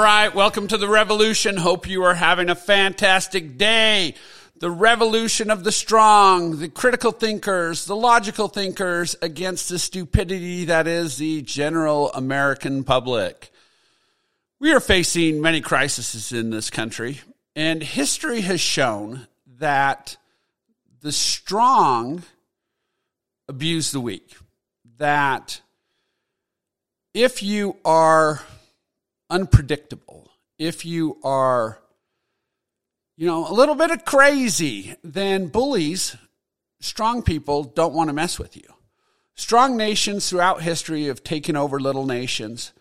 Right, welcome to the revolution. Hope you are having a fantastic day. The revolution of the strong, the critical thinkers, the logical thinkers against the stupidity that is the general American public. We are facing many crises in this country, and history has shown that the strong abuse the weak. That if you are unpredictable, if you are, you know, a little bit of crazy, then bullies, strong people don't want to mess with you. Strong nations throughout history have taken over little nations,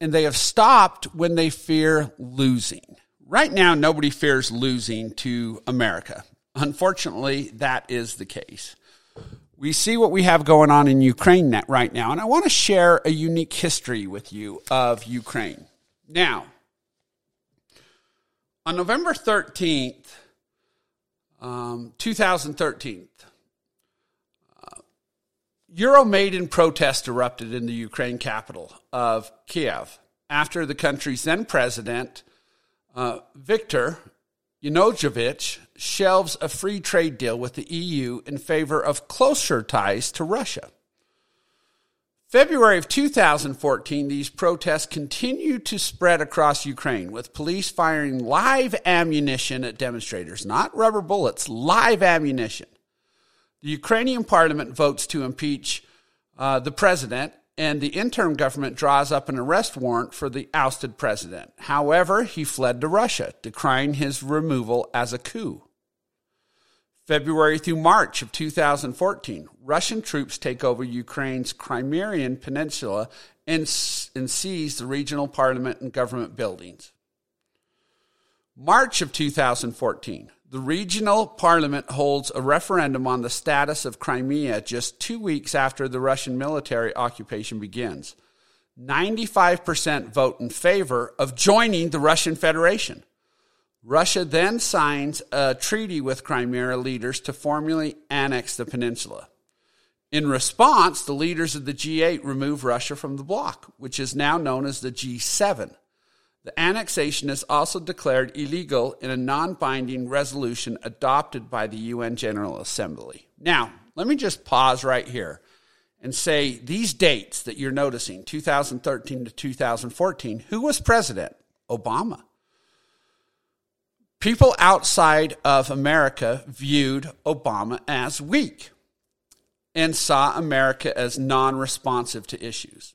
and they have stopped when they fear losing. Right now, nobody fears losing to America. Unfortunately, that is the case we see what we have going on in Ukraine right now, and I want to share a unique history with you of Ukraine. Now, on November 13th, um, 2013, uh, Euromaidan protest erupted in the Ukraine capital of Kiev after the country's then president, uh, Viktor Yanukovych shelves a free trade deal with the EU in favor of closer ties to Russia. February of 2014, these protests continued to spread across Ukraine, with police firing live ammunition at demonstrators, not rubber bullets, live ammunition. The Ukrainian parliament votes to impeach uh, the president, and the interim government draws up an arrest warrant for the ousted president. However, he fled to Russia, decrying his removal as a coup. February through March of 2014, Russian troops take over Ukraine's Crimean Peninsula and, and seize the regional parliament and government buildings. March of 2014, the regional parliament holds a referendum on the status of Crimea just two weeks after the Russian military occupation begins. 95% vote in favor of joining the Russian Federation. Russia then signs a treaty with Crimea leaders to formally annex the peninsula. In response, the leaders of the G8 remove Russia from the bloc, which is now known as the G7. The annexation is also declared illegal in a non binding resolution adopted by the UN General Assembly. Now, let me just pause right here and say these dates that you're noticing 2013 to 2014 who was president? Obama. People outside of America viewed Obama as weak and saw America as non responsive to issues.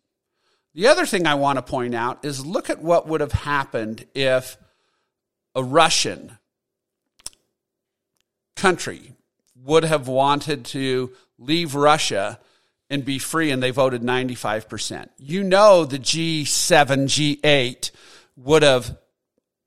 The other thing I want to point out is look at what would have happened if a Russian country would have wanted to leave Russia and be free, and they voted 95%. You know, the G7, G8 would have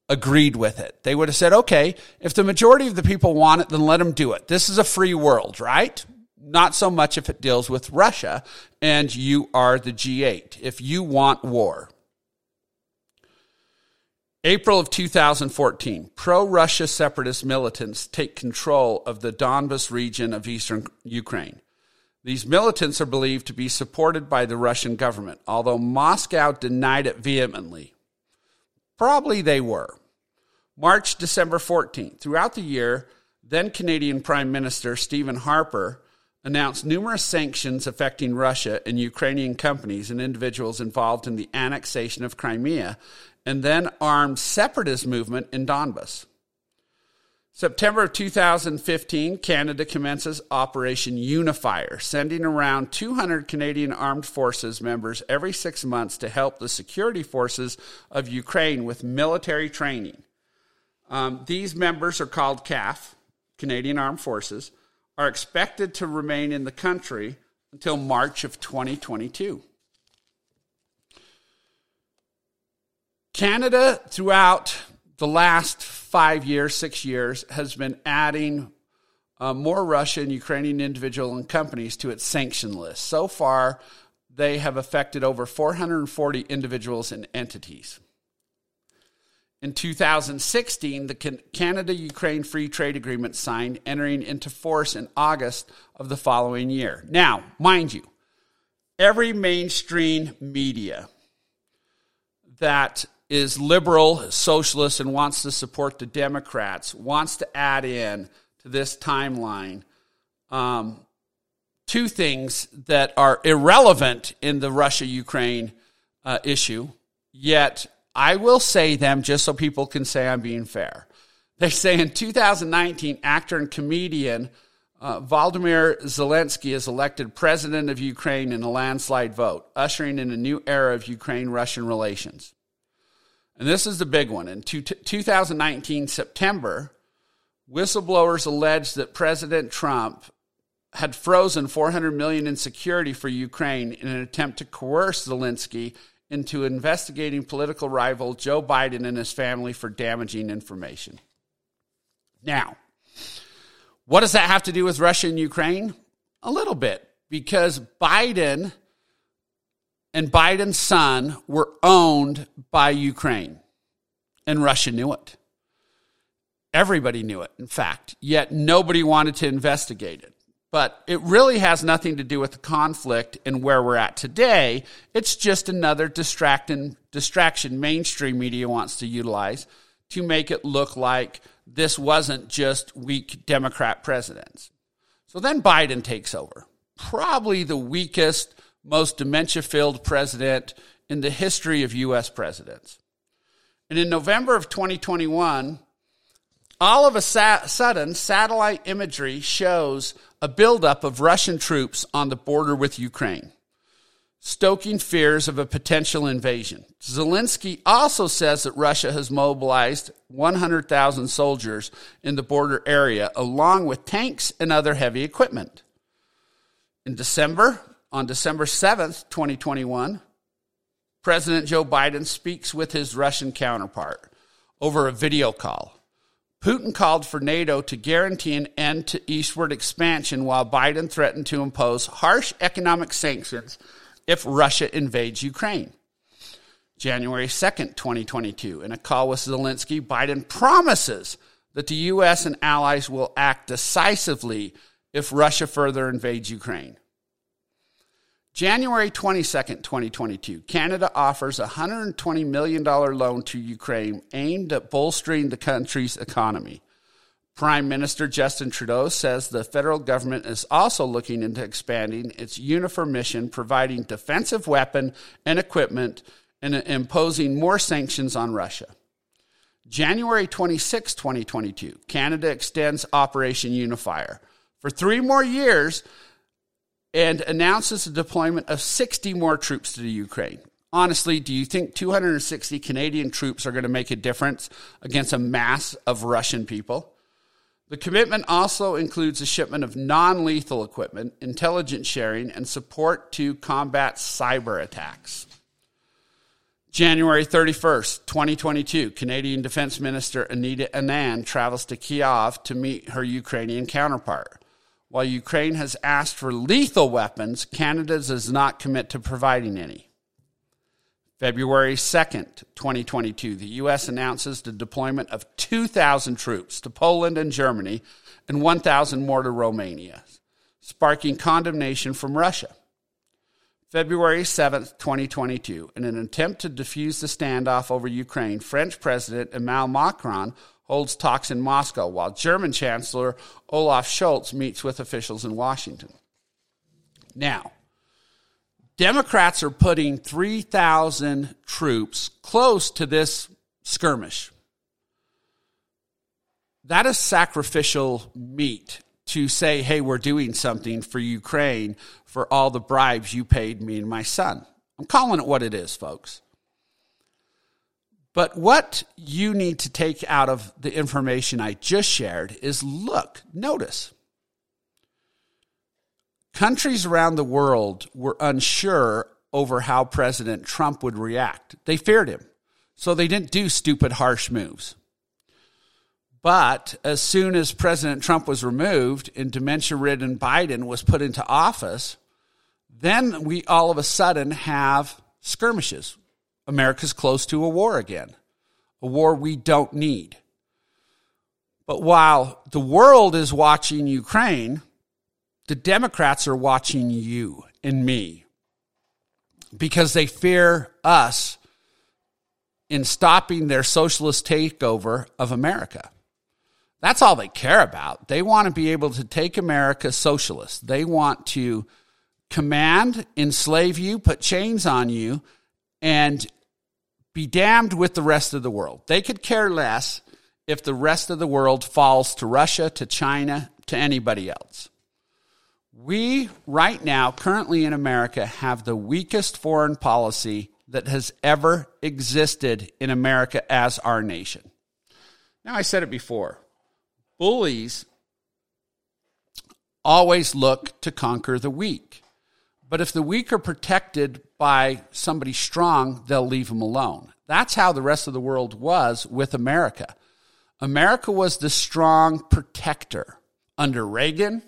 agreed with it. They would have said, okay, if the majority of the people want it, then let them do it. This is a free world, right? Not so much if it deals with Russia and you are the G8, if you want war. April of 2014, pro Russia separatist militants take control of the Donbas region of eastern Ukraine. These militants are believed to be supported by the Russian government, although Moscow denied it vehemently. Probably they were. March, December 14th. Throughout the year, then Canadian Prime Minister Stephen Harper announced numerous sanctions affecting Russia and Ukrainian companies and individuals involved in the annexation of Crimea and then armed separatist movement in Donbas. September of 2015, Canada commences Operation Unifier, sending around 200 Canadian Armed Forces members every six months to help the security forces of Ukraine with military training. Um, these members are called CAF, Canadian Armed Forces, are expected to remain in the country until March of 2022. Canada, throughout the last five years, six years, has been adding uh, more Russian, Ukrainian individual and companies to its sanction list. So far, they have affected over 440 individuals and entities. In 2016, the Canada Ukraine Free Trade Agreement signed, entering into force in August of the following year. Now, mind you, every mainstream media that is liberal, socialist, and wants to support the Democrats wants to add in to this timeline um, two things that are irrelevant in the Russia Ukraine uh, issue, yet I will say them just so people can say I'm being fair. They say in 2019, actor and comedian uh, Volodymyr Zelensky is elected president of Ukraine in a landslide vote, ushering in a new era of Ukraine Russian relations. And this is the big one. In two, 2019 September, whistleblowers alleged that President Trump had frozen 400 million in security for Ukraine in an attempt to coerce Zelensky into investigating political rival Joe Biden and his family for damaging information. Now, what does that have to do with Russia and Ukraine? A little bit, because Biden and Biden's son were owned by Ukraine, and Russia knew it. Everybody knew it, in fact, yet nobody wanted to investigate it. But it really has nothing to do with the conflict and where we're at today. It's just another distraction, distraction mainstream media wants to utilize to make it look like this wasn't just weak Democrat presidents. So then Biden takes over. Probably the weakest, most dementia filled president in the history of U.S. presidents. And in November of 2021, all of a sa- sudden, satellite imagery shows a buildup of Russian troops on the border with Ukraine, stoking fears of a potential invasion. Zelensky also says that Russia has mobilized 100,000 soldiers in the border area, along with tanks and other heavy equipment. In December, on December 7th, 2021, President Joe Biden speaks with his Russian counterpart over a video call. Putin called for NATO to guarantee an end to eastward expansion while Biden threatened to impose harsh economic sanctions if Russia invades Ukraine. January 2nd, 2022, in a call with Zelensky, Biden promises that the U.S. and allies will act decisively if Russia further invades Ukraine. January 22nd, 2022, Canada offers a $120 million loan to Ukraine aimed at bolstering the country's economy. Prime Minister Justin Trudeau says the federal government is also looking into expanding its UNIFIER mission, providing defensive weapon and equipment, and imposing more sanctions on Russia. January 26, 2022, Canada extends Operation Unifier. For three more years, and announces the deployment of 60 more troops to the Ukraine. Honestly, do you think 260 Canadian troops are going to make a difference against a mass of Russian people? The commitment also includes a shipment of non lethal equipment, intelligence sharing, and support to combat cyber attacks. January 31st, 2022, Canadian Defense Minister Anita Anand travels to Kiev to meet her Ukrainian counterpart. While Ukraine has asked for lethal weapons, Canada does not commit to providing any. February 2nd, 2022, the U.S. announces the deployment of 2,000 troops to Poland and Germany and 1,000 more to Romania, sparking condemnation from Russia. February 7th, 2022. In an attempt to defuse the standoff over Ukraine, French President Emmanuel Macron holds talks in Moscow while German Chancellor Olaf Scholz meets with officials in Washington. Now, Democrats are putting 3,000 troops close to this skirmish. That is sacrificial meat to say, hey, we're doing something for Ukraine for all the bribes you paid me and my son. I'm calling it what it is, folks. But what you need to take out of the information I just shared is look, notice. Countries around the world were unsure over how President Trump would react. They feared him. So they didn't do stupid, harsh moves. But as soon as President Trump was removed and dementia ridden Biden was put into office, then we all of a sudden have skirmishes. America's close to a war again, a war we don't need. But while the world is watching Ukraine, the Democrats are watching you and me because they fear us in stopping their socialist takeover of America. That's all they care about. They want to be able to take America socialist. They want to command, enslave you, put chains on you, and be damned with the rest of the world. They could care less if the rest of the world falls to Russia, to China, to anybody else. We, right now, currently in America, have the weakest foreign policy that has ever existed in America as our nation. Now, I said it before bullies always look to conquer the weak. But if the weak are protected by somebody strong, they'll leave them alone. That's how the rest of the world was with America. America was the strong protector under Reagan,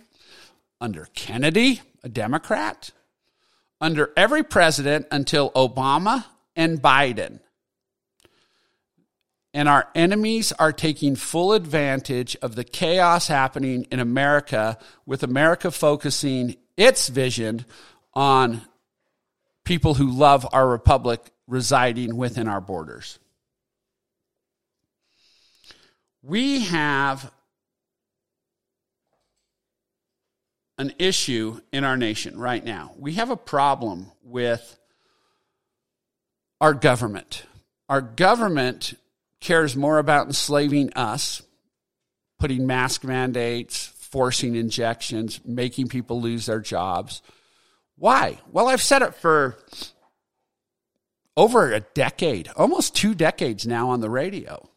under Kennedy, a Democrat, under every president until Obama and Biden. And our enemies are taking full advantage of the chaos happening in America, with America focusing its vision on people who love our republic residing within our borders. We have an issue in our nation right now. We have a problem with our government. Our government cares more about enslaving us, putting mask mandates, forcing injections, making people lose their jobs. Why? Well, I've said it for over a decade, almost two decades now on the radio.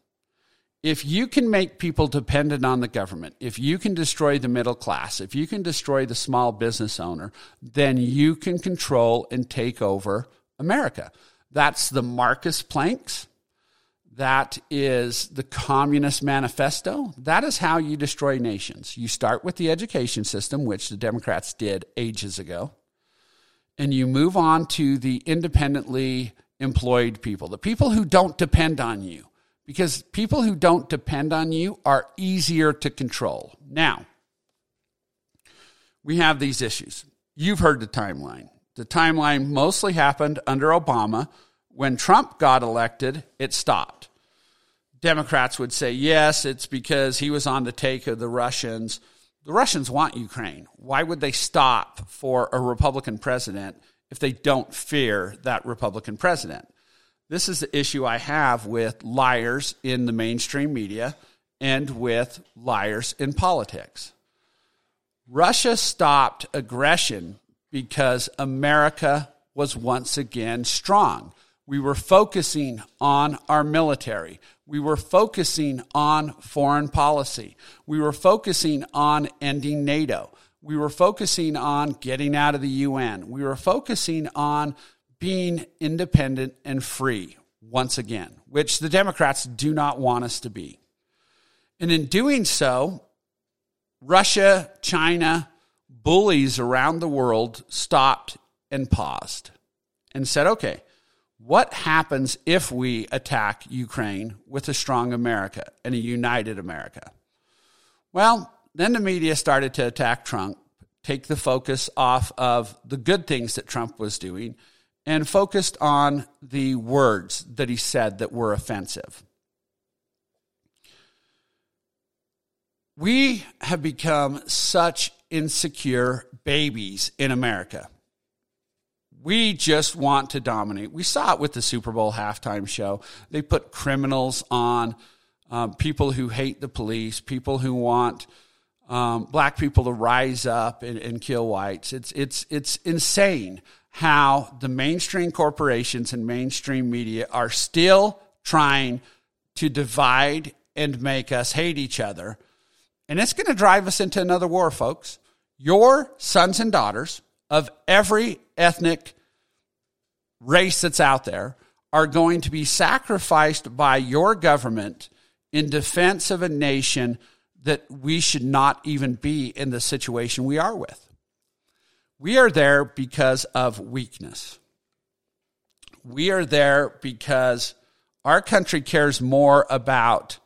If you can make people dependent on the government, if you can destroy the middle class, if you can destroy the small business owner, then you can control and take over America. That's the Marxist Planks. That is the Communist Manifesto. That is how you destroy nations. You start with the education system, which the Democrats did ages ago, and you move on to the independently employed people, the people who don't depend on you, because people who don't depend on you are easier to control. Now, we have these issues. You've heard the timeline. The timeline mostly happened under Obama. When Trump got elected, it stopped. Democrats would say, yes, it's because he was on the take of the Russians. The Russians want Ukraine. Why would they stop for a Republican president if they don't fear that Republican president? This is the issue I have with liars in the mainstream media and with liars in politics. Russia stopped aggression because America was once again strong. We were focusing on our military. We were focusing on foreign policy. We were focusing on ending NATO. We were focusing on getting out of the UN. We were focusing on being independent and free once again, which the Democrats do not want us to be. And in doing so, Russia, China, bullies around the world stopped and paused and said, okay, what happens if we attack Ukraine with a strong America and a united America? Well, then the media started to attack Trump, take the focus off of the good things that Trump was doing and focused on the words that he said that were offensive. We have become such insecure babies in America. We just want to dominate. We saw it with the Super Bowl halftime show. They put criminals on, um, people who hate the police, people who want um, black people to rise up and, and kill whites. It's it's it's insane how the mainstream corporations and mainstream media are still trying to divide and make us hate each other. And it's going to drive us into another war, folks. Your sons and daughters of every ethnic race that's out there are going to be sacrificed by your government in defense of a nation that we should not even be in the situation we are with. We are there because of weakness. We are there because our country cares more about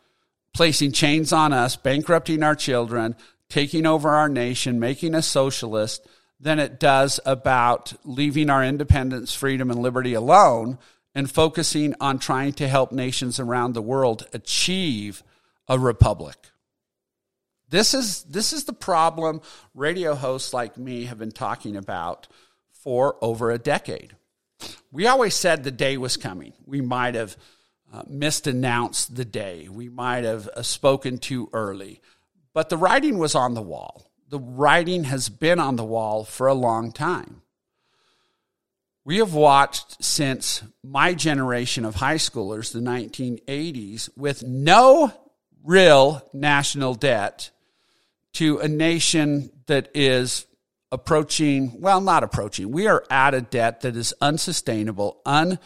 placing chains on us, bankrupting our children, taking over our nation, making us socialist, than it does about leaving our independence, freedom, and liberty alone and focusing on trying to help nations around the world achieve a republic. This is this is the problem radio hosts like me have been talking about for over a decade. We always said the day was coming. We might have uh, misannounced the day. We might have uh, spoken too early. But the writing was on the wall. The writing has been on the wall for a long time. We have watched since my generation of high schoolers, the 1980s, with no real national debt to a nation that is approaching, well, not approaching. We are at a debt that is unsustainable. Un,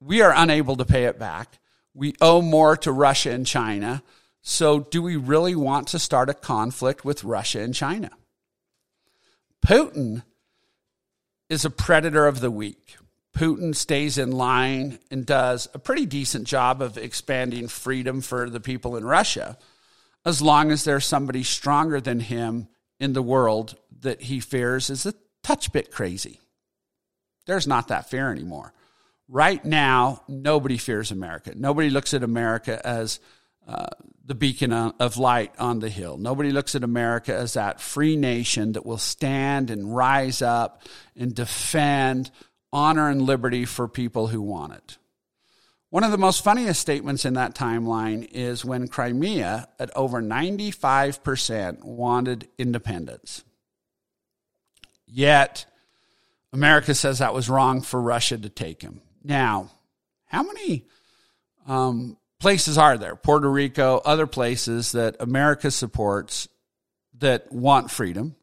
we are unable to pay it back. We owe more to Russia and China. So, do we really want to start a conflict with Russia and China? Putin is a predator of the weak. Putin stays in line and does a pretty decent job of expanding freedom for the people in Russia as long as there's somebody stronger than him in the world that he fears is a touch bit crazy. There's not that fear anymore. Right now, nobody fears America. Nobody looks at America as uh, the beacon of light on the hill. Nobody looks at America as that free nation that will stand and rise up and defend honor and liberty for people who want it. One of the most funniest statements in that timeline is when Crimea, at over 95%, wanted independence. Yet, America says that was wrong for Russia to take him. Now, how many um, places are there? Puerto Rico, other places that America supports that want freedom.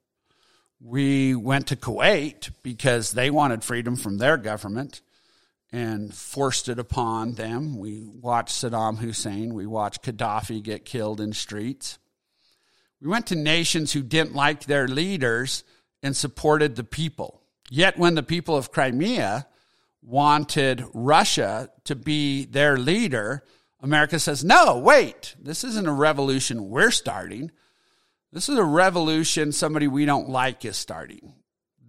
We went to Kuwait because they wanted freedom from their government and forced it upon them. We watched Saddam Hussein. We watched Gaddafi get killed in streets. We went to nations who didn't like their leaders and supported the people. Yet, when the people of Crimea wanted Russia to be their leader, America says, no, wait, this isn't a revolution we're starting. This is a revolution somebody we don't like is starting.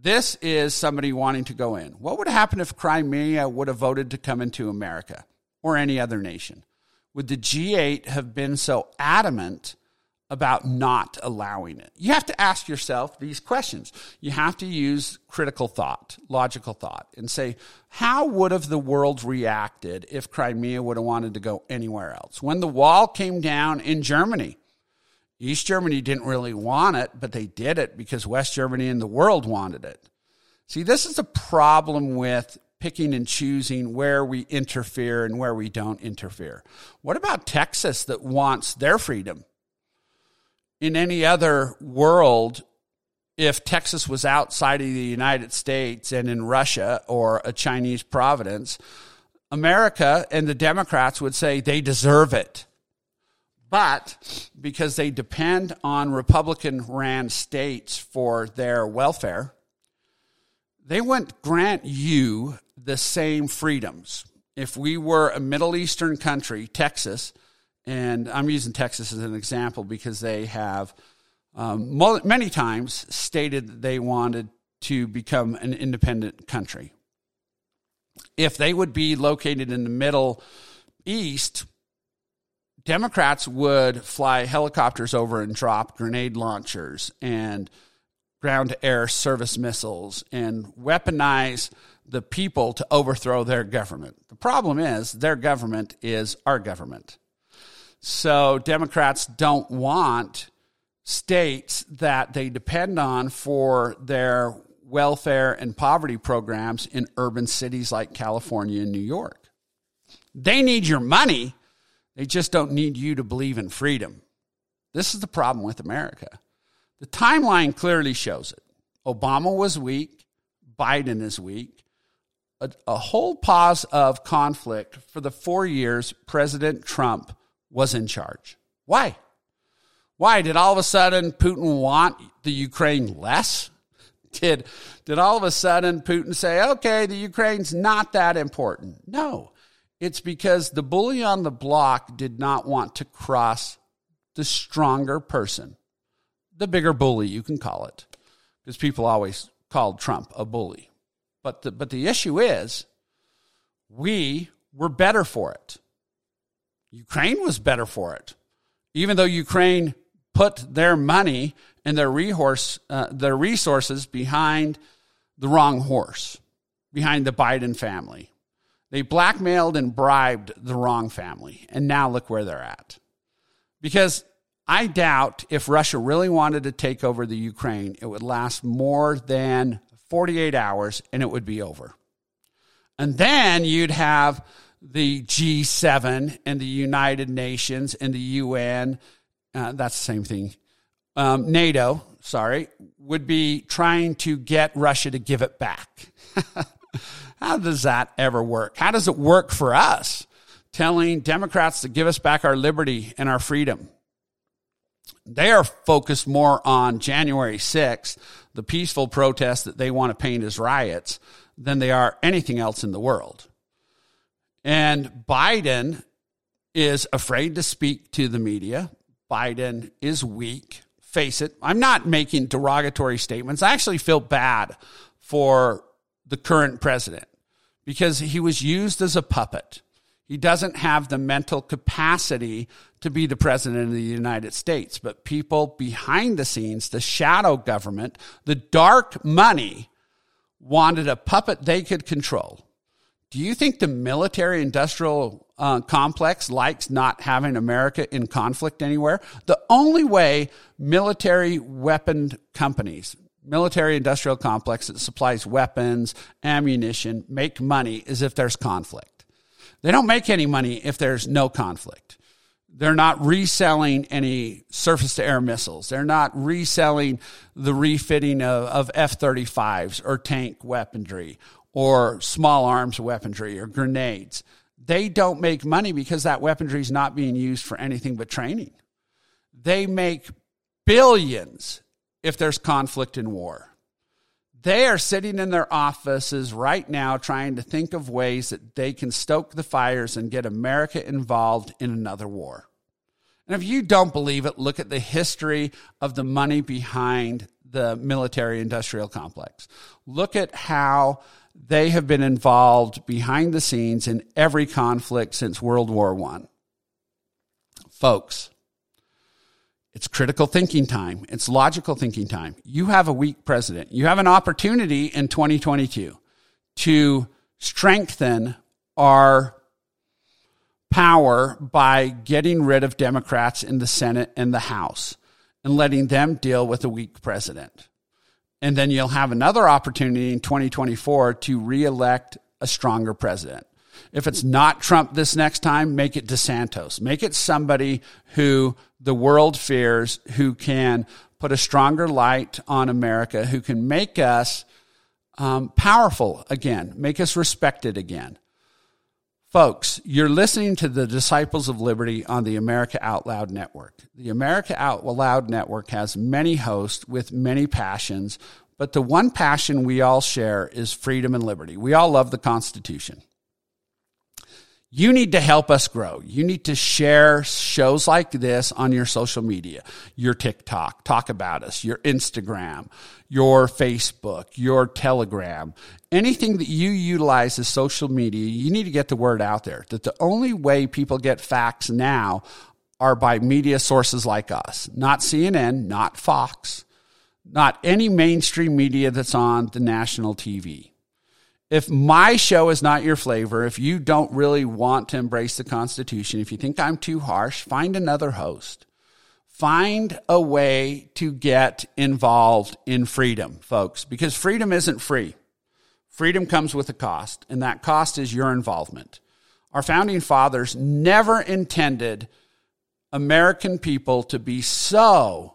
This is somebody wanting to go in. What would happen if Crimea would have voted to come into America or any other nation? Would the G8 have been so adamant about not allowing it? You have to ask yourself these questions. You have to use critical thought, logical thought, and say, how would have the world reacted if Crimea would have wanted to go anywhere else? When the wall came down in Germany, East Germany didn't really want it, but they did it because West Germany and the world wanted it. See, this is a problem with picking and choosing where we interfere and where we don't interfere. What about Texas that wants their freedom? In any other world, if Texas was outside of the United States and in Russia or a Chinese province, America and the Democrats would say they deserve it. But because they depend on Republican ran states for their welfare, they wouldn't grant you the same freedoms. If we were a Middle Eastern country, Texas, and I'm using Texas as an example because they have um, many times stated that they wanted to become an independent country. If they would be located in the Middle East, Democrats would fly helicopters over and drop grenade launchers and ground to air service missiles and weaponize the people to overthrow their government. The problem is their government is our government. So Democrats don't want states that they depend on for their welfare and poverty programs in urban cities like California and New York. They need your money. They just don't need you to believe in freedom. This is the problem with America. The timeline clearly shows it. Obama was weak, Biden is weak. A, a whole pause of conflict for the four years President Trump was in charge. Why? Why did all of a sudden Putin want the Ukraine less? Did did all of a sudden Putin say, "Okay, the Ukraine's not that important"? No. It's because the bully on the block did not want to cross the stronger person. The bigger bully, you can call it. Because people always called Trump a bully. But the, but the issue is we were better for it. Ukraine was better for it. Even though Ukraine put their money and their, rehorse, uh, their resources behind the wrong horse, behind the Biden family. They blackmailed and bribed the wrong family. And now look where they're at. Because I doubt if Russia really wanted to take over the Ukraine, it would last more than 48 hours and it would be over. And then you'd have the G7 and the United Nations and the UN, uh, that's the same thing, um, NATO, sorry, would be trying to get Russia to give it back. How does that ever work? How does it work for us? Telling Democrats to give us back our liberty and our freedom. They are focused more on January 6th, the peaceful protest that they want to paint as riots, than they are anything else in the world. And Biden is afraid to speak to the media. Biden is weak. Face it. I'm not making derogatory statements. I actually feel bad for the current president because he was used as a puppet. He doesn't have the mental capacity to be the president of the United States. But people behind the scenes, the shadow government, the dark money, wanted a puppet they could control. Do you think the military industrial uh, complex likes not having America in conflict anywhere? The only way military weapon companies, military industrial complex that supplies weapons, ammunition, make money is if there's conflict. They don't make any money if there's no conflict. They're not reselling any surface to air missiles. They're not reselling the refitting of, of F 35s or tank weaponry or small arms weaponry or grenades. They don't make money because that weaponry is not being used for anything but training. They make billions if there's conflict and war. They are sitting in their offices right now trying to think of ways that they can stoke the fires and get America involved in another war. And if you don't believe it, look at the history of the money behind the military industrial complex. Look at how they have been involved behind the scenes in every conflict since World War I. Folks, it's critical thinking time. It's logical thinking time. You have a weak president. You have an opportunity in 2022 to strengthen our power by getting rid of Democrats in the Senate and the House and letting them deal with a weak president. And then you'll have another opportunity in 2024 to reelect a stronger president. If it's not Trump this next time, make it DeSantis. Make it somebody who the world fears, who can put a stronger light on America, who can make us um, powerful again, make us respected again. Folks, you're listening to the Disciples of Liberty on the America Out Loud Network. The America Out Loud Network has many hosts with many passions, but the one passion we all share is freedom and liberty. We all love the Constitution. You need to help us grow. You need to share shows like this on your social media, your TikTok, talk about us, your Instagram, your Facebook, your Telegram, anything that you utilize as social media. You need to get the word out there that the only way people get facts now are by media sources like us, not CNN, not Fox, not any mainstream media that's on the national TV if my show is not your flavor, if you don't really want to embrace the Constitution, if you think I'm too harsh, find another host. Find a way to get involved in freedom, folks, because freedom isn't free. Freedom comes with a cost, and that cost is your involvement. Our founding fathers never intended American people to be so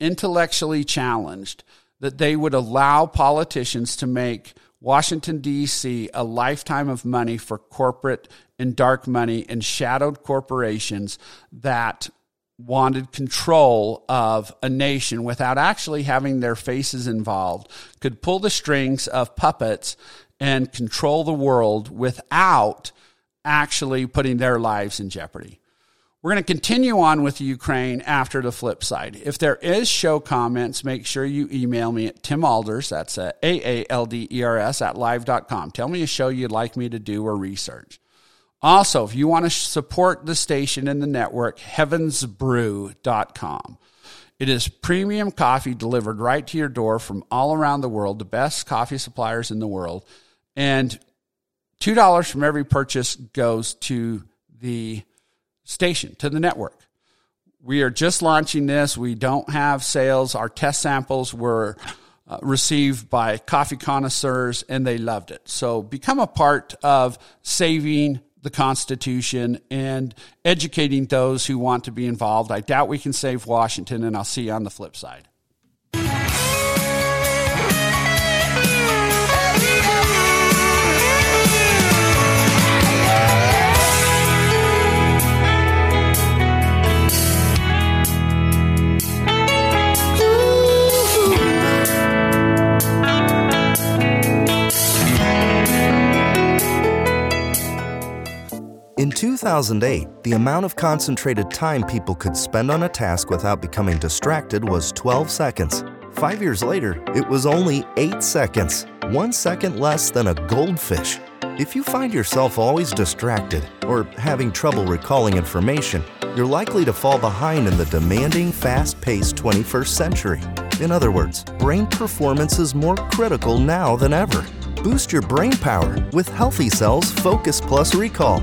intellectually challenged that they would allow politicians to make Washington, D.C., a lifetime of money for corporate and dark money and shadowed corporations that wanted control of a nation without actually having their faces involved, could pull the strings of puppets and control the world without actually putting their lives in jeopardy. We're going to continue on with Ukraine after the flip side. If there is show comments, make sure you email me at Tim Aalders, that's uh, A A L D E R S, at live.com. Tell me a show you'd like me to do or research. Also, if you want to support the station and the network, heavensbrew.com. It is premium coffee delivered right to your door from all around the world, the best coffee suppliers in the world. And $2 from every purchase goes to the station, to the network. We are just launching this. We don't have sales. Our test samples were uh, received by coffee connoisseurs and they loved it. So become a part of saving the Constitution and educating those who want to be involved. I doubt we can save Washington, and I'll see you on the flip side. In 2008, the amount of concentrated time people could spend on a task without becoming distracted was 12 seconds. Five years later, it was only 8 seconds, one second less than a goldfish. If you find yourself always distracted or having trouble recalling information, you're likely to fall behind in the demanding, fast paced 21st century. In other words, brain performance is more critical now than ever. Boost your brain power with Healthy Cells Focus Plus Recall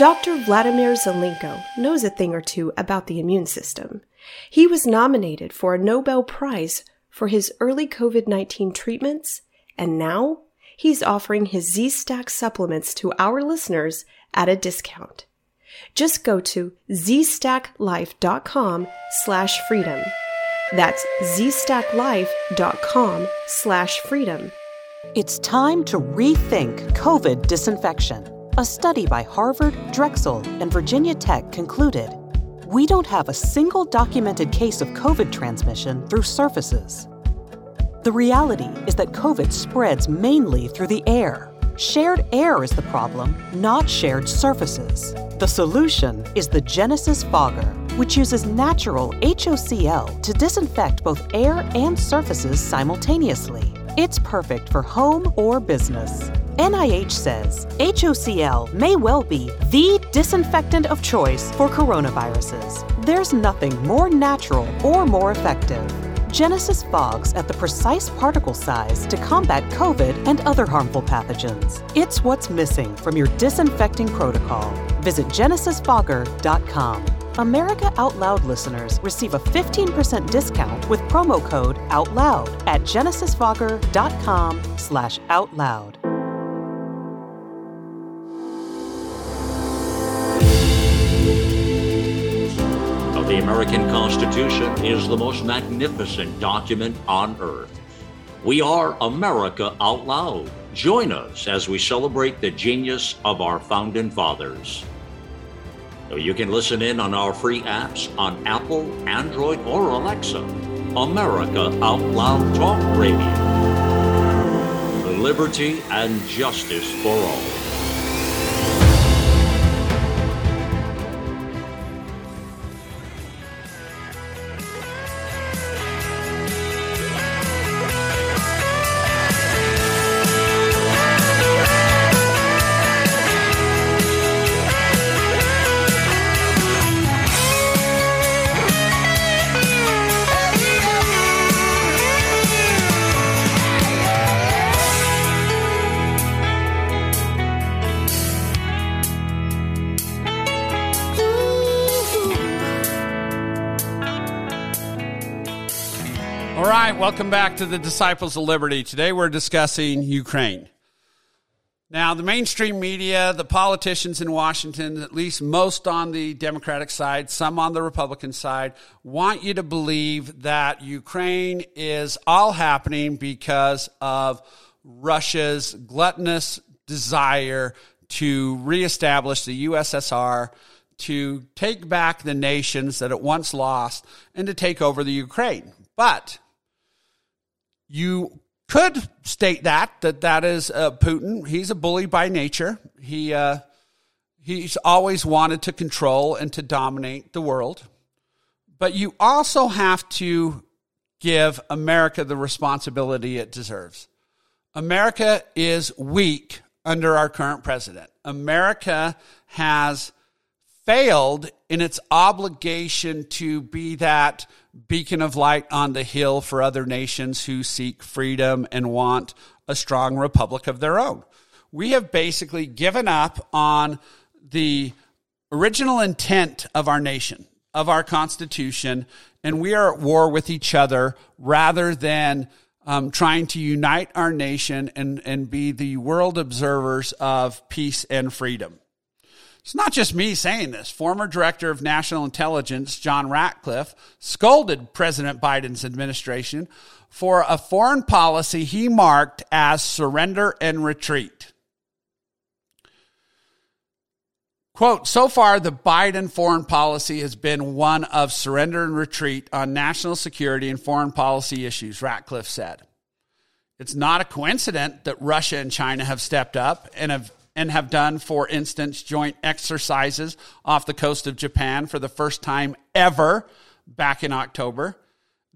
Dr. Vladimir Zelenko knows a thing or two about the immune system. He was nominated for a Nobel Prize for his early COVID 19 treatments, and now he's offering his Z Stack supplements to our listeners at a discount. Just go to zstacklife.com slash freedom. That's zstacklife.com slash freedom. It's time to rethink COVID disinfection. A study by Harvard, Drexel, and Virginia Tech concluded we don't have a single documented case of COVID transmission through surfaces. The reality is that COVID spreads mainly through the air. Shared air is the problem, not shared surfaces. The solution is the Genesis Fogger, which uses natural HOCl to disinfect both air and surfaces simultaneously. It's perfect for home or business. NIH says HOCl may well be the disinfectant of choice for coronaviruses. There's nothing more natural or more effective. Genesis fogs at the precise particle size to combat COVID and other harmful pathogens. It's what's missing from your disinfecting protocol. Visit genesisfogger.com. America Out Loud listeners receive a 15% discount with promo code OUTLOUD at genesisfogger.com slash OUTLOUD. The American Constitution is the most magnificent document on earth. We are America Out Loud. Join us as we celebrate the genius of our founding fathers. You can listen in on our free apps on Apple, Android, or Alexa. America Out Loud Talk Radio. Liberty and justice for all. Welcome back to the Disciples of Liberty. Today we're discussing Ukraine. Now, the mainstream media, the politicians in Washington, at least most on the Democratic side, some on the Republican side, want you to believe that Ukraine is all happening because of Russia's gluttonous desire to reestablish the USSR, to take back the nations that it once lost, and to take over the Ukraine. But you could state that that that is uh, Putin. He's a bully by nature. He uh, he's always wanted to control and to dominate the world. But you also have to give America the responsibility it deserves. America is weak under our current president. America has failed in its obligation to be that beacon of light on the hill for other nations who seek freedom and want a strong republic of their own. We have basically given up on the original intent of our nation, of our Constitution, and we are at war with each other rather than um, trying to unite our nation and, and be the world observers of peace and freedom. It's not just me saying this. Former Director of National Intelligence, John Ratcliffe, scolded President Biden's administration for a foreign policy he marked as surrender and retreat. Quote, so far, the Biden foreign policy has been one of surrender and retreat on national security and foreign policy issues, Ratcliffe said. It's not a coincidence that Russia and China have stepped up and have and have done, for instance, joint exercises off the coast of Japan for the first time ever back in October.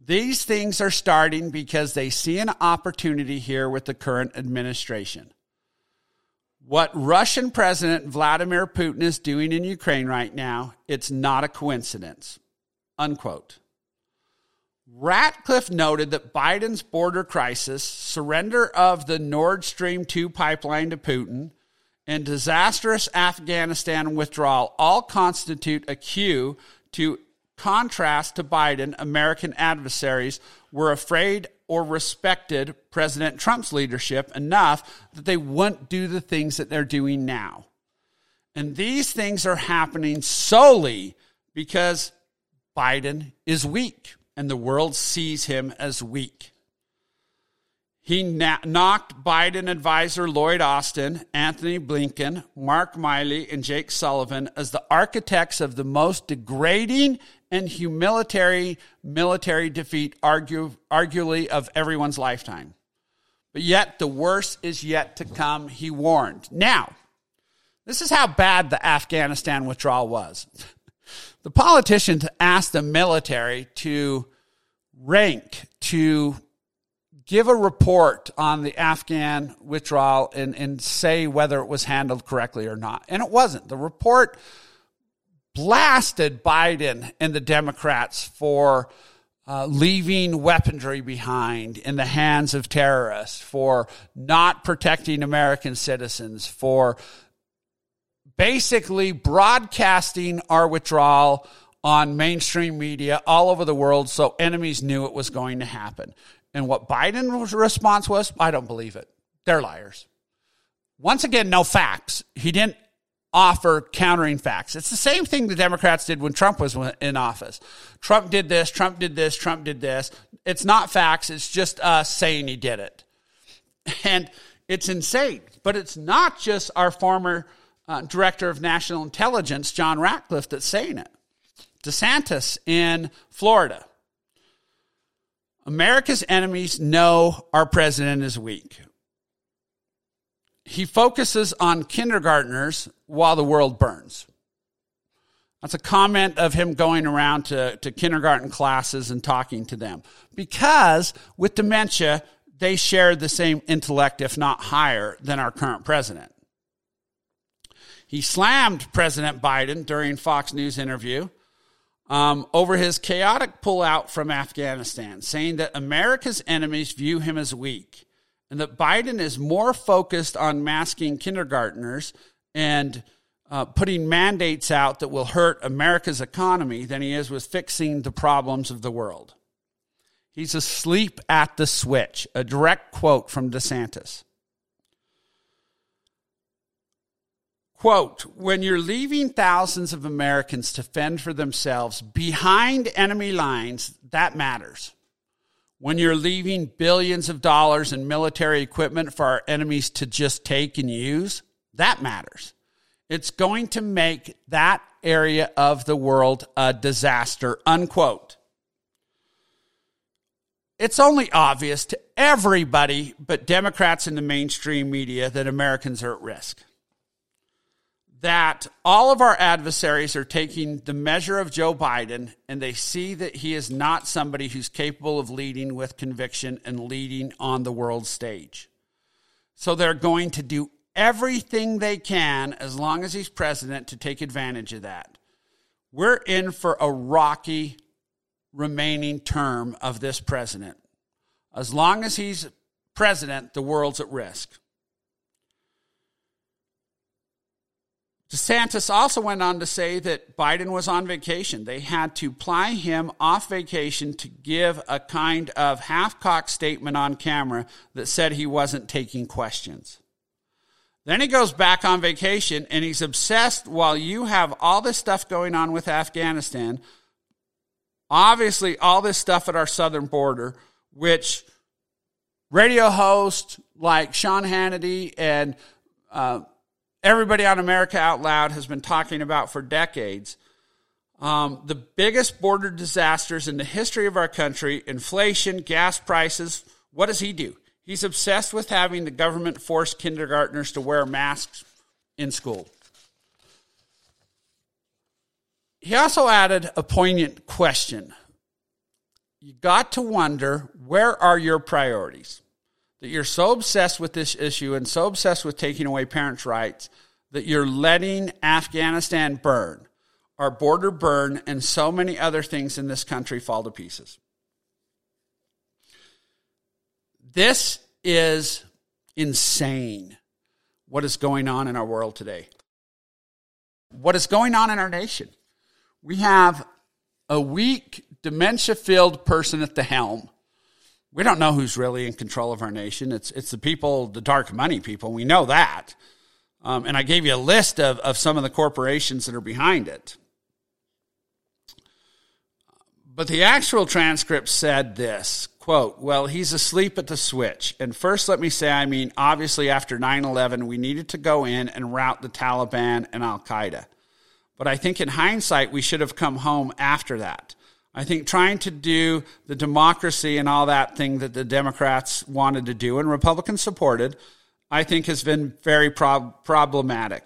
These things are starting because they see an opportunity here with the current administration. What Russian President Vladimir Putin is doing in Ukraine right now, it's not a coincidence. Unquote. Ratcliffe noted that Biden's border crisis, surrender of the Nord Stream 2 pipeline to Putin, and disastrous Afghanistan withdrawal all constitute a cue to contrast to Biden, American adversaries were afraid or respected President Trump's leadership enough that they wouldn't do the things that they're doing now. And these things are happening solely because Biden is weak and the world sees him as weak. He na- knocked Biden advisor Lloyd Austin, Antony Blinken, Mark Milley, and Jake Sullivan as the architects of the most degrading and humiliatory military defeat, argue, arguably, of everyone's lifetime. But yet, the worst is yet to come, he warned. Now, this is how bad the Afghanistan withdrawal was. The politicians asked the military to rank, to give a report on the Afghan withdrawal and, and say whether it was handled correctly or not. And it wasn't. The report blasted Biden and the Democrats for uh, leaving weaponry behind in the hands of terrorists, for not protecting American citizens, for basically broadcasting our withdrawal on mainstream media all over the world so enemies knew it was going to happen. And what Biden's response was, I don't believe it. They're liars. Once again, no facts. He didn't offer countering facts. It's the same thing the Democrats did when Trump was in office. Trump did this, Trump did this, Trump did this. It's not facts, it's just us saying he did it. And it's insane. But it's not just our former uh, director of national intelligence, John Ratcliffe, that's saying it. DeSantis in Florida. America's enemies know our president is weak. He focuses on kindergartners while the world burns. That's a comment of him going around to, to kindergarten classes and talking to them. Because with dementia, they share the same intellect, if not higher, than our current president. He slammed President Biden during Fox News interview um, over his chaotic pullout from Afghanistan, saying that America's enemies view him as weak and that Biden is more focused on masking kindergartners and uh, putting mandates out that will hurt America's economy than he is with fixing the problems of the world. He's asleep at the switch, a direct quote from DeSantis. Quote, when you're leaving thousands of Americans to fend for themselves behind enemy lines, that matters. When you're leaving billions of dollars in military equipment for our enemies to just take and use, that matters. It's going to make that area of the world a disaster, unquote. It's only obvious to everybody but Democrats in the mainstream media that Americans are at risk that all of our adversaries are taking the measure of Joe Biden and they see that he is not somebody who's capable of leading with conviction and leading on the world stage. So they're going to do everything they can as long as he's president to take advantage of that. We're in for a rocky remaining term of this president. As long as he's president, the world's at risk. DeSantis also went on to say that Biden was on vacation. They had to ply him off vacation to give a kind of half cocked statement on camera that said he wasn't taking questions. Then he goes back on vacation and he's obsessed while you have all this stuff going on with Afghanistan. Obviously, all this stuff at our southern border, which radio hosts like Sean Hannity and uh, everybody on America Out Loud has been talking about for decades. Um, the biggest border disasters in the history of our country inflation, gas prices. What does he do? He's obsessed with having the government force kindergartners to wear masks in school. He also added a poignant question. You got to wonder where are your priorities? That you're so obsessed with this issue and so obsessed with taking away parents' rights that you're letting Afghanistan burn, our border burn, and so many other things in this country fall to pieces. This is insane what is going on in our world today. What is going on in our nation? We have a weak, dementia filled person at the helm we don't know who's really in control of our nation. It's it's the people, the dark money people. We know that. Um, and I gave you a list of, of some of the corporations that are behind it. But the actual transcript said this quote, Well, he's asleep at the switch. And first, let me say, I mean, obviously, after 9 11, we needed to go in and rout the Taliban and Al Qaeda. But I think in hindsight, we should have come home after that. I think trying to do the democracy and all that thing that the Democrats wanted to do and Republicans supported, I think has been very prob- problematic.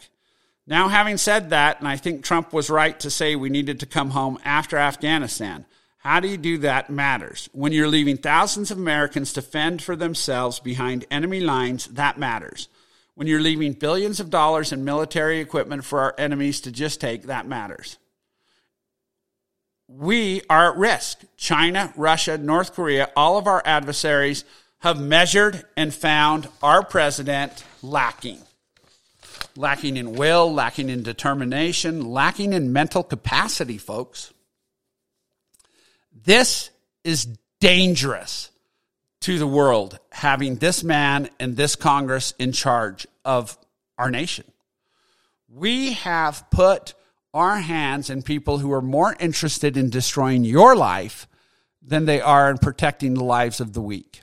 Now, having said that, and I think Trump was right to say we needed to come home after Afghanistan. How do you do that matters. When you're leaving thousands of Americans to fend for themselves behind enemy lines, that matters. When you're leaving billions of dollars in military equipment for our enemies to just take, that matters we are at risk. China, Russia, North Korea, all of our adversaries have measured and found our president lacking. Lacking in will, lacking in determination, lacking in mental capacity, folks. This is dangerous to the world, having this man and this Congress in charge of our nation. We have put our hands in people who are more interested in destroying your life than they are in protecting the lives of the weak.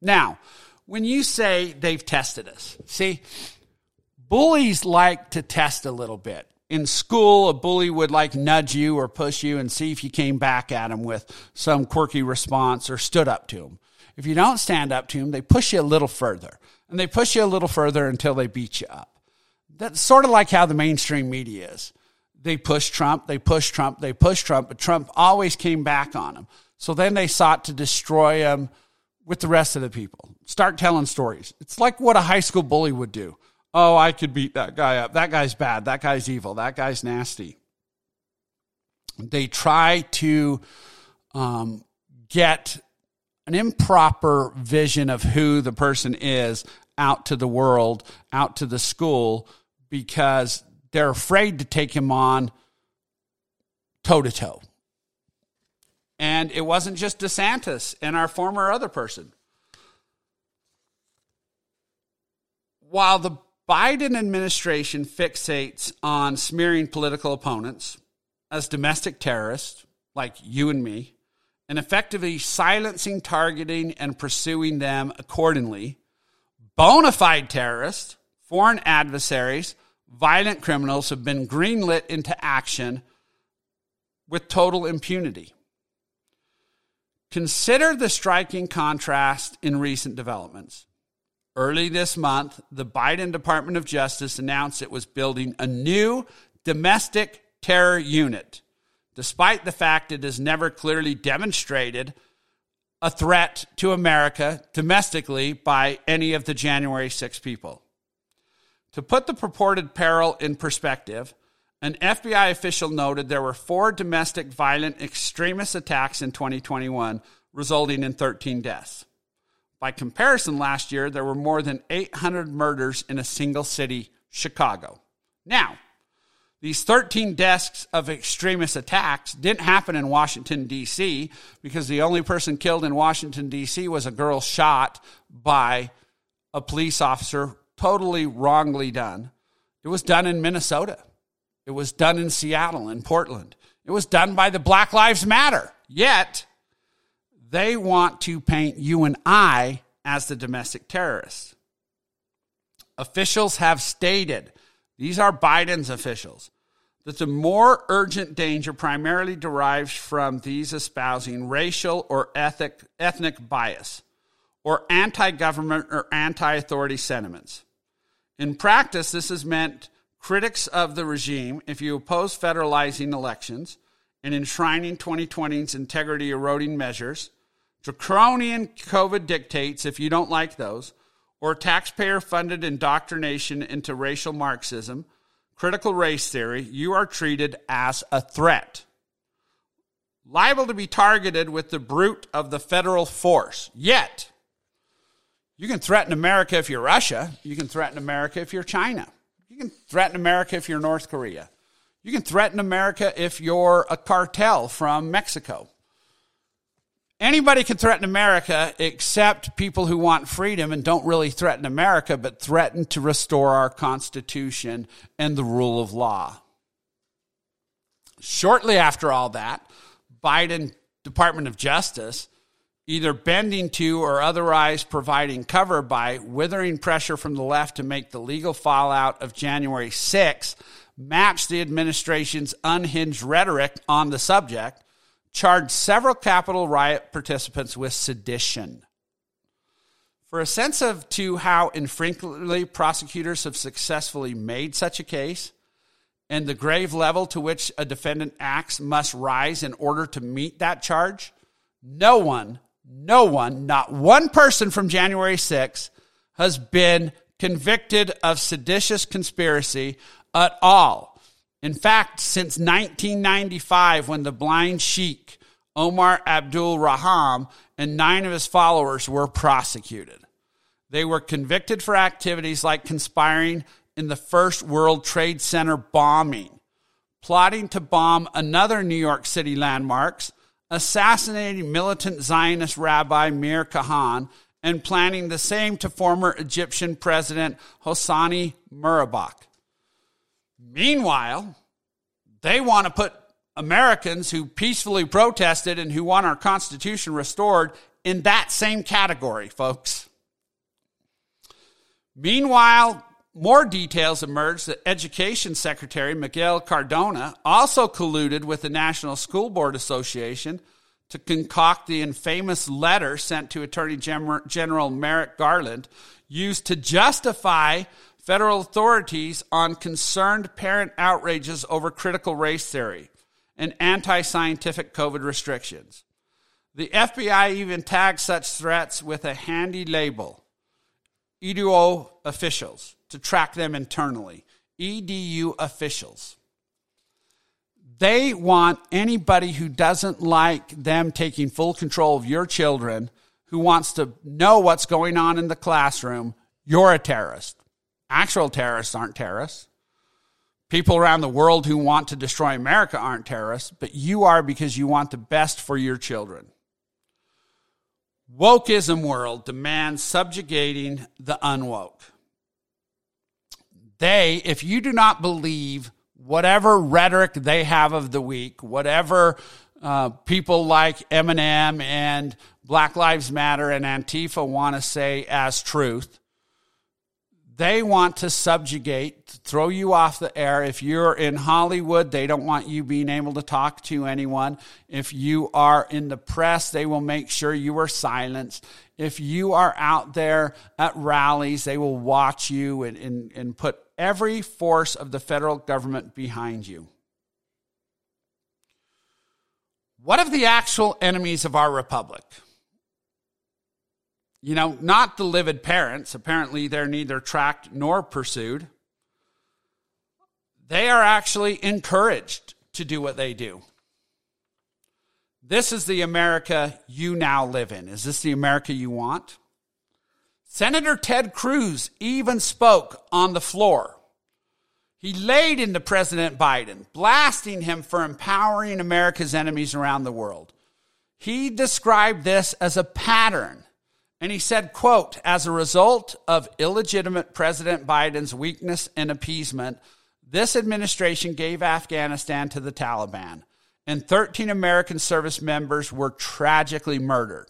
Now, when you say they've tested us, see, bullies like to test a little bit. In school, a bully would like nudge you or push you and see if you came back at him with some quirky response or stood up to him. If you don't stand up to him, they push you a little further and they push you a little further until they beat you up. That's sort of like how the mainstream media is. They push Trump, they push Trump, they push Trump, but Trump always came back on him. So then they sought to destroy him with the rest of the people. Start telling stories. It's like what a high school bully would do. Oh, I could beat that guy up. That guy's bad. That guy's evil. That guy's nasty. They try to um, get an improper vision of who the person is out to the world, out to the school, because they're afraid to take him on toe to toe. And it wasn't just DeSantis and our former other person. While the Biden administration fixates on smearing political opponents as domestic terrorists, like you and me, and effectively silencing, targeting, and pursuing them accordingly, bona fide terrorists, foreign adversaries, violent criminals have been greenlit into action with total impunity. Consider the striking contrast in recent developments. Early this month, the Biden Department of Justice announced it was building a new domestic terror unit, despite the fact it has never clearly demonstrated a threat to America domestically by any of the January 6 people. To put the purported peril in perspective, an FBI official noted there were four domestic violent extremist attacks in 2021, resulting in 13 deaths. By comparison, last year there were more than 800 murders in a single city, Chicago. Now, these 13 deaths of extremist attacks didn't happen in Washington, D.C., because the only person killed in Washington, D.C. was a girl shot by a police officer, totally wrongly done. It was done in Minnesota. It was done in Seattle and Portland. It was done by the Black Lives Matter. Yet, they want to paint you and I as the domestic terrorists. Officials have stated, these are Biden's officials, that the more urgent danger primarily derives from these espousing racial or ethnic, ethnic bias or anti government or anti authority sentiments. In practice, this has meant critics of the regime, if you oppose federalizing elections and enshrining 2020's integrity eroding measures, draconian COVID dictates, if you don't like those, or taxpayer funded indoctrination into racial Marxism, critical race theory, you are treated as a threat. Liable to be targeted with the brute of the federal force. Yet, you can threaten America if you're Russia. You can threaten America if you're China. You can threaten America if you're North Korea. You can threaten America if you're a cartel from Mexico. Anybody can threaten America except people who want freedom and don't really threaten America, but threaten to restore our Constitution and the rule of law. Shortly after all that, Biden Department of Justice either bending to or otherwise providing cover by withering pressure from the left to make the legal fallout of January 6 match the administration's unhinged rhetoric on the subject, charged several Capitol riot participants with sedition. For a sense of to how infrequently prosecutors have successfully made such a case, and the grave level to which a defendant acts must rise in order to meet that charge, no one no one, not one person from January 6 has been convicted of seditious conspiracy at all. In fact, since 1995, when the blind sheik, Omar Abdul Raham, and nine of his followers were prosecuted. They were convicted for activities like conspiring in the first World Trade Center bombing, plotting to bomb another New York City landmarks, assassinating militant Zionist rabbi Meir Kahane and planning the same to former Egyptian President Hosni Mubarak. Meanwhile, they want to put Americans who peacefully protested and who want our Constitution restored in that same category, folks. Meanwhile, more details emerged that Education Secretary Miguel Cardona also colluded with the National School Board Association to concoct the infamous letter sent to Attorney General Merrick Garland used to justify federal authorities on concerned parent outrages over critical race theory and anti scientific COVID restrictions. The FBI even tagged such threats with a handy label EDU officials to track them internally. EDU officials. They want anybody who doesn't like them taking full control of your children, who wants to know what's going on in the classroom, you're a terrorist. Actual terrorists aren't terrorists. People around the world who want to destroy America aren't terrorists, but you are because you want the best for your children. Wokeism world demands subjugating the unwoke. They, if you do not believe whatever rhetoric they have of the week, whatever uh, people like Eminem and Black Lives Matter and Antifa want to say as truth, they want to subjugate, throw you off the air. If you're in Hollywood, they don't want you being able to talk to anyone. If you are in the press, they will make sure you are silenced. If you are out there at rallies, they will watch you and, and, and put every force of the federal government behind you. What of the actual enemies of our republic? You know, not the livid parents. Apparently, they're neither tracked nor pursued. They are actually encouraged to do what they do. This is the America you now live in. Is this the America you want? Senator Ted Cruz even spoke on the floor. He laid into President Biden, blasting him for empowering America's enemies around the world. He described this as a pattern and he said, quote, as a result of illegitimate President Biden's weakness and appeasement, this administration gave Afghanistan to the Taliban, and 13 American service members were tragically murdered.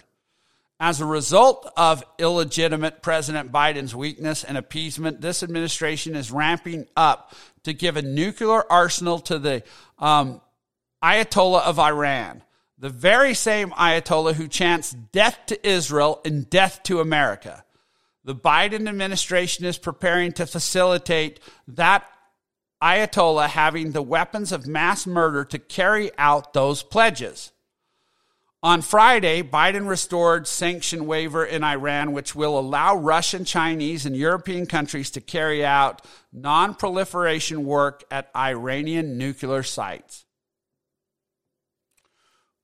As a result of illegitimate President Biden's weakness and appeasement, this administration is ramping up to give a nuclear arsenal to the um, Ayatollah of Iran the very same Ayatollah who chants death to Israel and death to America. The Biden administration is preparing to facilitate that Ayatollah having the weapons of mass murder to carry out those pledges. On Friday, Biden restored sanction waiver in Iran, which will allow Russian, Chinese, and European countries to carry out non proliferation work at Iranian nuclear sites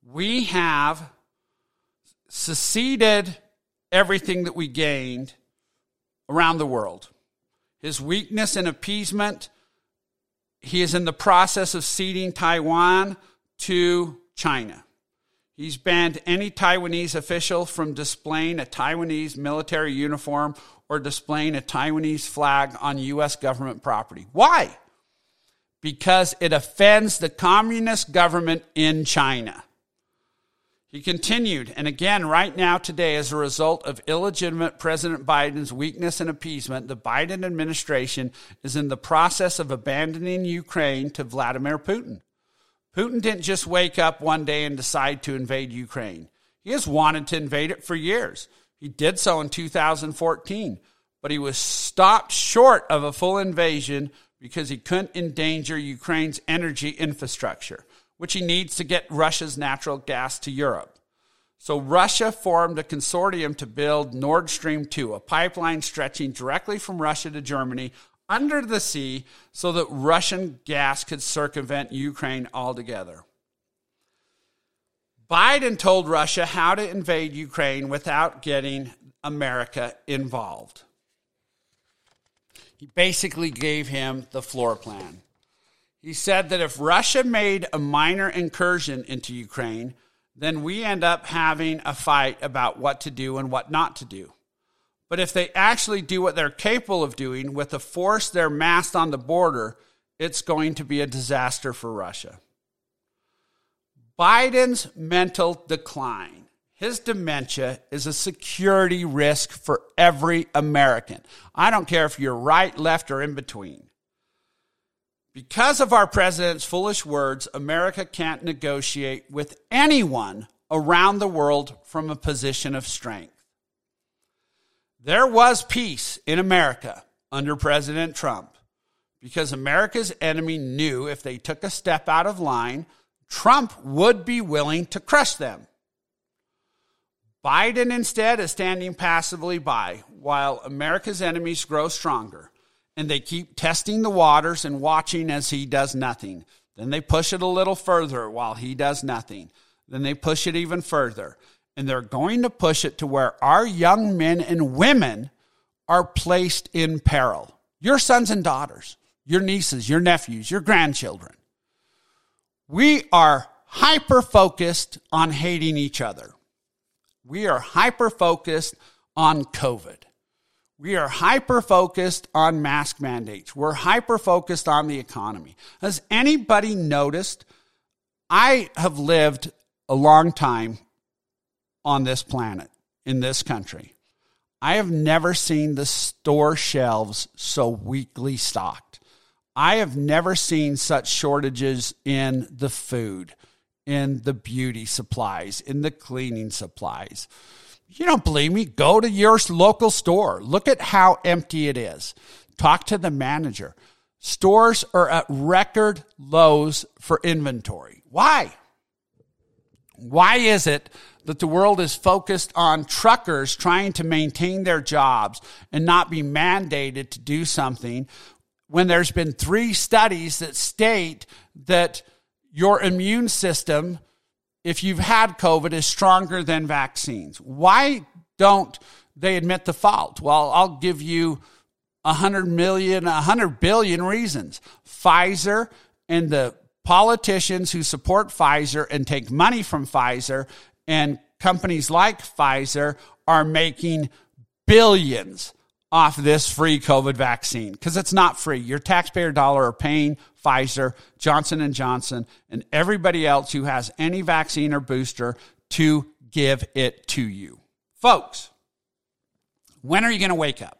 we have seceded everything that we gained around the world. His weakness and appeasement, he is in the process of ceding Taiwan to China. He's banned any Taiwanese official from displaying a Taiwanese military uniform or displaying a Taiwanese flag on U.S. government property. Why? Because it offends the communist government in China. He continued, and again, right now, today, as a result of illegitimate President Biden's weakness and appeasement, the Biden administration is in the process of abandoning Ukraine to Vladimir Putin. Putin didn't just wake up one day and decide to invade Ukraine. He has wanted to invade it for years. He did so in 2014, but he was stopped short of a full invasion because he couldn't endanger Ukraine's energy infrastructure which he needs to get Russia's natural gas to Europe. So Russia formed a consortium to build Nord Stream 2, a pipeline stretching directly from Russia to Germany under the sea so that Russian gas could circumvent Ukraine altogether. Biden told Russia how to invade Ukraine without getting America involved. He basically gave him the floor plan. He said that if Russia made a minor incursion into Ukraine, then we end up having a fight about what to do and what not to do. But if they actually do what they're capable of doing with the force they're massed on the border, it's going to be a disaster for Russia. Biden's mental decline, his dementia, is a security risk for every American. I don't care if you're right, left, or in between. Because of our president's foolish words, America can't negotiate with anyone around the world from a position of strength. There was peace in America under President Trump because America's enemy knew if they took a step out of line, Trump would be willing to crush them. Biden instead is standing passively by while America's enemies grow stronger and they keep testing the waters and watching as he does nothing. Then they push it a little further while he does nothing. Then they push it even further. And they're going to push it to where our young men and women are placed in peril. Your sons and daughters, your nieces, your nephews, your grandchildren. We are hyper focused on hating each other. We are hyper focused on COVID. We are hyper focused on mask mandates. We're hyper focused on the economy. Has anybody noticed? I have lived a long time on this planet, in this country. I have never seen the store shelves so weakly stocked. I have never seen such shortages in the food, in the beauty supplies, in the cleaning supplies. You don't believe me? Go to your local store. Look at how empty it is. Talk to the manager. Stores are at record lows for inventory. Why? Why is it that the world is focused on truckers trying to maintain their jobs and not be mandated to do something when there's been three studies that state that your immune system, if you've had COVID, is stronger than vaccines? Why don't they admit the fault? Well, I'll give you a hundred million, a hundred billion reasons. Pfizer and the politicians who support Pfizer and take money from Pfizer and companies like Pfizer are making billions off this free COVID vaccine because it's not free. Your taxpayer dollar are paying Pfizer, Johnson and Johnson, and everybody else who has any vaccine or booster to give it to you. Folks, when are you going to wake up?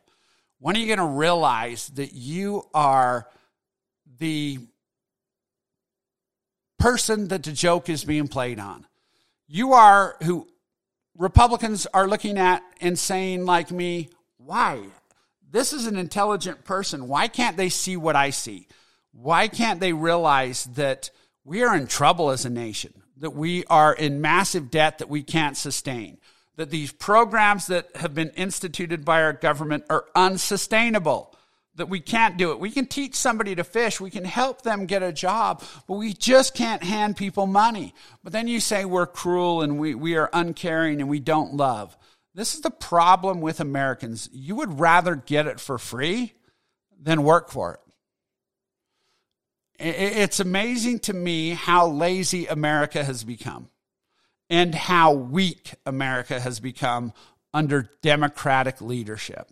When are you going to realize that you are the person that the joke is being played on. You are who Republicans are looking at and saying, like me, why? This is an intelligent person. Why can't they see what I see? Why can't they realize that we are in trouble as a nation, that we are in massive debt that we can't sustain, that these programs that have been instituted by our government are unsustainable? that we can't do it. We can teach somebody to fish, we can help them get a job, but we just can't hand people money. But then you say we're cruel and we, we are uncaring and we don't love. This is the problem with Americans. You would rather get it for free than work for it. It's amazing to me how lazy America has become and how weak America has become under Democratic leadership.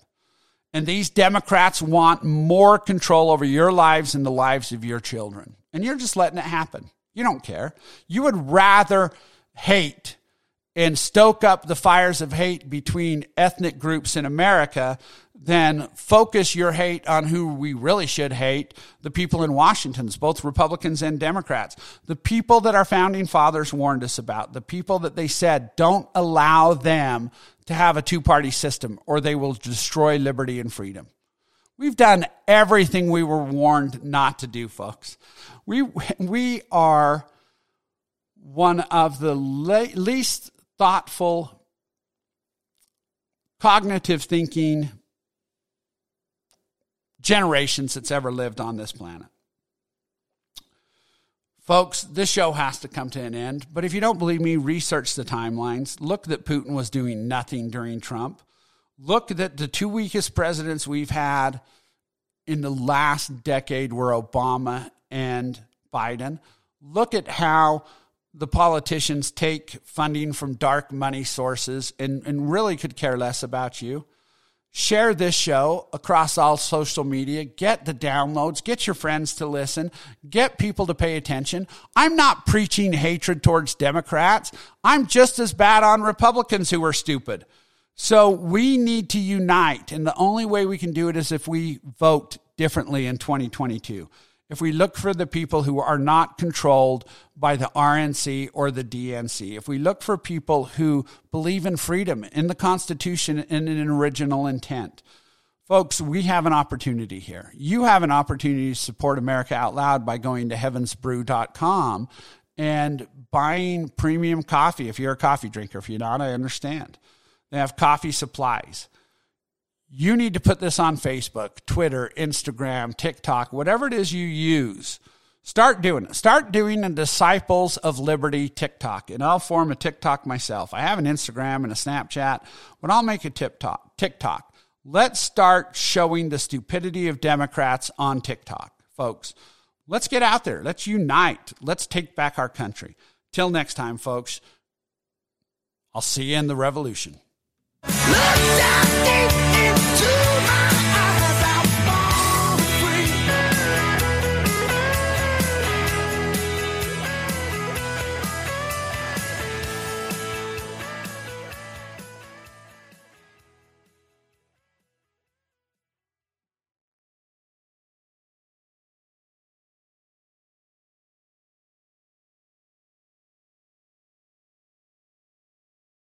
And these Democrats want more control over your lives and the lives of your children. And you're just letting it happen. You don't care. You would rather hate and stoke up the fires of hate between ethnic groups in America than focus your hate on who we really should hate the people in Washington, both Republicans and Democrats, the people that our founding fathers warned us about, the people that they said don't allow them to have a two party system or they will destroy liberty and freedom. We've done everything we were warned not to do, folks. We, we are one of the le- least thoughtful, cognitive thinking generations that's ever lived on this planet. Folks, this show has to come to an end. But if you don't believe me, research the timelines. Look that Putin was doing nothing during Trump. Look that the two weakest presidents we've had in the last decade were Obama and Biden. Look at how the politicians take funding from dark money sources and, and really could care less about you. share this show across all social media, get the downloads, get your friends to listen, get people to pay attention. I'm not preaching hatred towards Democrats. I'm just as bad on Republicans who are stupid. So we need to unite. And the only way we can do it is if we vote differently in 2022. If we look for the people who are not controlled by the RNC or the DNC, if we look for people who believe in freedom, in the Constitution, and in an original intent, folks, we have an opportunity here. You have an opportunity to support America Out Loud by going to heavensbrew.com and buying premium coffee if you're a coffee drinker. If you're not, I understand. They have coffee supplies you need to put this on Facebook, Twitter, Instagram, TikTok, whatever it is you use. Start doing it. Start doing a Disciples of Liberty TikTok. And I'll form a TikTok myself. I have an Instagram and a Snapchat, but I'll make a TikTok. TikTok. Let's start showing the stupidity of Democrats on TikTok, folks. Let's get out there. Let's unite. Let's take back our country. Till next time, folks. I'll see you in the revolution.